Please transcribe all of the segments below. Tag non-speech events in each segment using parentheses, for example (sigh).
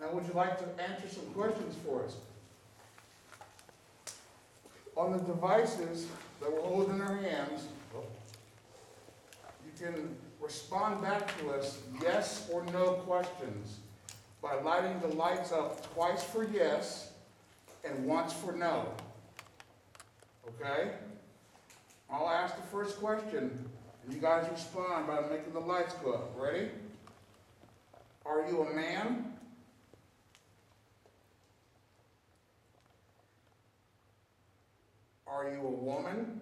Now, would you like to answer some questions for us? On the devices that we're holding in our hands, you can respond back to us yes or no questions by lighting the lights up twice for yes and once for no. Okay? I'll ask the first question, and you guys respond by making the lights go up. Ready? Are you a man? Are you a woman?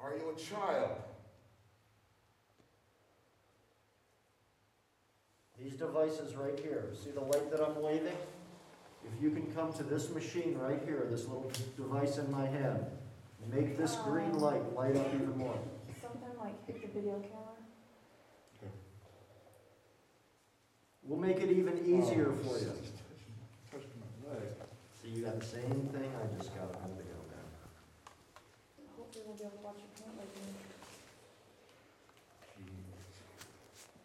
Are you a child? These devices right here, see the light that I'm waving? If you can come to this machine right here, this little device in my hand, make this green um, light light up even more. Something like hit the video camera. We'll make it even easier for you. Oh, Touched my leg. See, you got the same thing I just got a minute ago now. Hopefully we'll be able to watch your paint like.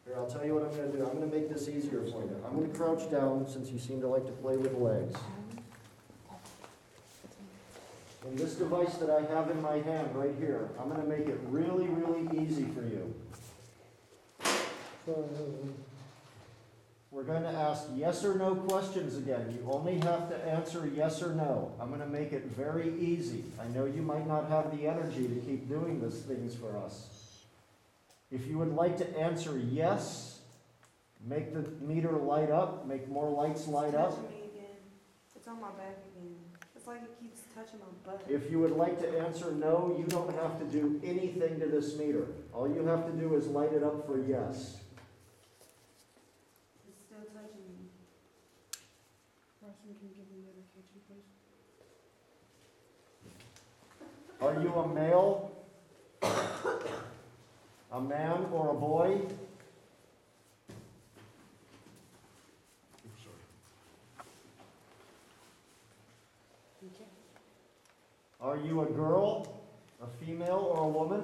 Here, I'll tell you what I'm gonna do. I'm gonna make this easier for you. I'm gonna crouch down since you seem to like to play with legs. And this device that I have in my hand right here, I'm gonna make it really, really easy for you. We're going to ask yes or no questions again. You only have to answer yes or no. I'm going to make it very easy. I know you might not have the energy to keep doing these things for us. If you would like to answer yes, make the meter light up, make more lights light up. Touching me again. It's on my back again. It's like it keeps touching my butt. If you would like to answer no, you don't have to do anything to this meter. All you have to do is light it up for yes. It's still touching me. Carson, can you give me notification, please? Are you a male? A man or a boy? Okay. Are you a girl, a female, or a woman?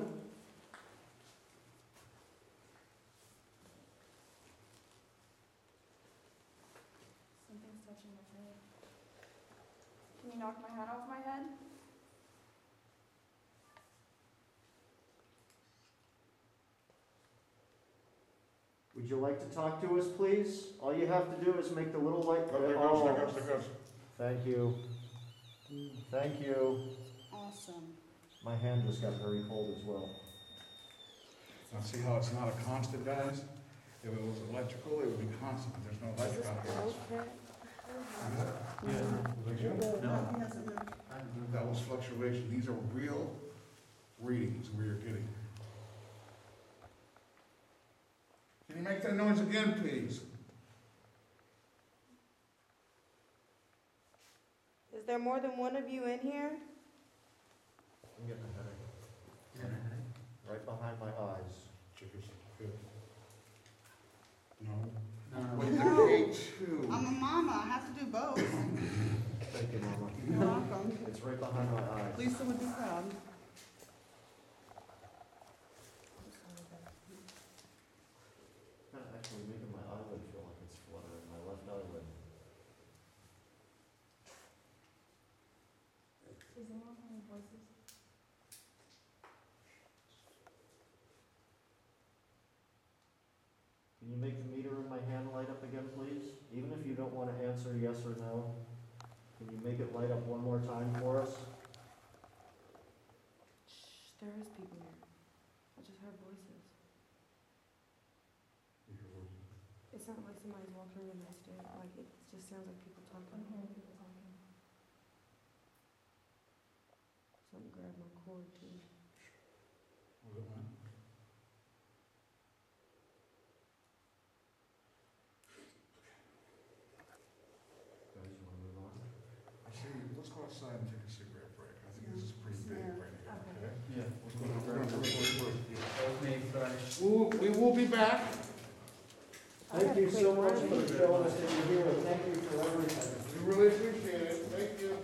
Something's touching my head. Can knock my hat off my head? Would you like to talk to us, please? All you have to do is make the little light. Oh, there goes, there goes, there goes. Thank you. Thank you. Awesome. My hand just got very cold as well. Now, see how it's not a constant, guys? If it was electrical, it would be constant, but there's no electric out here. Yeah, that was fluctuation, these are real readings we are getting. Can you make that noise again, please? Is there more than one of you in here? I'm getting a headache. Right behind my eyes. Chickers, good. No? No. Wait, they're K two. I'm a mama, I have to do both. Thank you, Mama. You're welcome. It's right behind my eyes. Lisa would be proud. Kinda actually making my eyelid feel like it's fluttering, my left eyelid. Is anyone having voices? Can you make the meter in my hand light up again, please? Even if you don't want to answer yes or no, can you make it light up one more time for us? There is people here. I just heard voices. It's not like somebody's walking in the stairs. Like it just sounds like people talking. I'm talking. hearing people talking. Something grabbed my cord too. Guys, you want to move on? I see, let's go outside and take a cigarette break, I think this is pretty big right here, okay? Yeah. Let's go to- Both made fresh. We'll- We will be back. Thank you so much for showing us that you're here. Thank you for everything. We really appreciate it, thank you.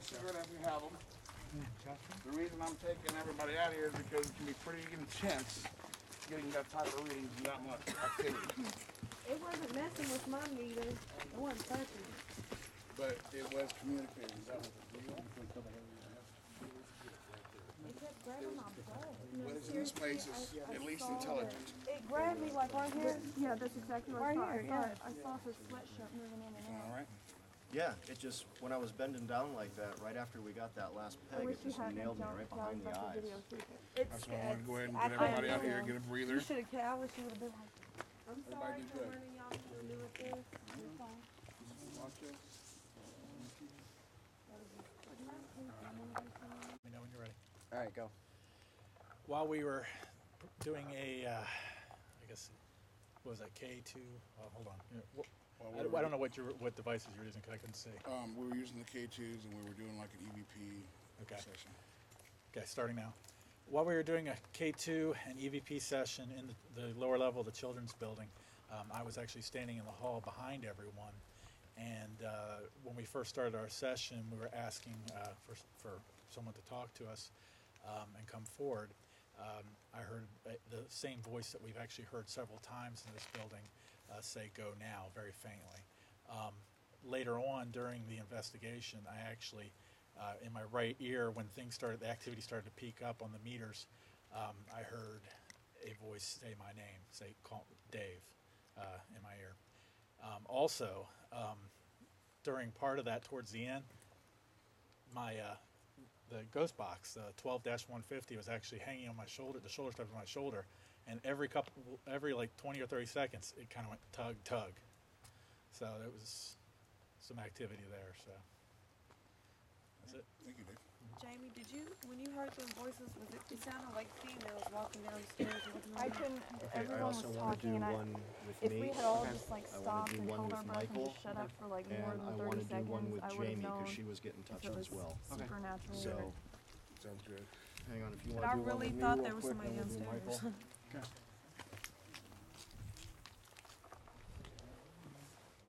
Smoke a cigarette if you have them. The reason I'm taking everybody out here is because it can be pretty intense getting that type of readings and that much activity. It wasn't messing with my meter. It wasn't touching. But it was communicating, that was the deal. It kept grabbing my butt. What is in this place is at least intelligent. It grabbed me like right here. Yeah, that's exactly what I Right saw. here, I saw, yeah. I saw his sweatshirt moving in and out. All right? Yeah, it just, when I was bending down like that, right after we got that last peg, wish it you just hadn't nailed me jumped right behind was the about to eyes. videotape it. It's, That's why I wanted to go ahead and get everybody out here, get a breather. You should have, I wish you would have been like, I'm sorry did for good. running y'all to do with this. you're fine. Let me know when you're ready. All right, go. While we were doing a, uh, I guess, what was that, K2? Oh, hold on. Yeah, wh- While I we don't- I don't know what your, what devices you're using, because I couldn't see. Um, we were using the K2s and we were doing like an EVP Okay. session. Okay, starting now. While we were doing a K2 and EVP session in the, the lower level of the children's building, um, I was actually standing in the hall behind everyone. And uh, when we first started our session, we were asking uh, for, for someone to talk to us um, and come forward. Um, I heard uh, the same voice that we've actually heard several times in this building uh, say "Go now" very faintly. Um, later on during the investigation, I actually, uh, in my right ear, when things started, the activity started to peak up on the meters, um, I heard a voice say my name, say "Call Dave," uh, in my ear. Um, also, um, during part of that, towards the end, my uh, the ghost box, the 12-150, was actually hanging on my shoulder. The shoulder strap on my shoulder, and every couple, every like 20 or 30 seconds, it kind of went tug tug. So there was some activity there. So that's it. Thank you, Dave. Jamie, did you, when you heard those voices, was it, it sounded like females walking downstairs looking I couldn't, Okay, I everyone was also want to talking do and I, one with if me. we had all just like I wanna stopped do and one held with our breath and Michael, just shut up for like more And than I thirty want to do seconds, one with I would have Jamie, known because she was getting if touched it as was well. supernatural So, or. Sounds good. hang on, if you But wanna do one really with me thought real there was quick, somebody then we'll do downstairs. Michael. (laughs)